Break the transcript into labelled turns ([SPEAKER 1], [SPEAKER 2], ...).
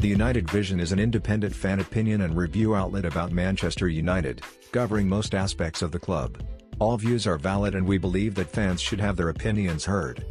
[SPEAKER 1] The United Vision is an independent fan opinion and review outlet about Manchester United, covering most aspects of the club. All views are valid and we believe that fans should have their opinions heard.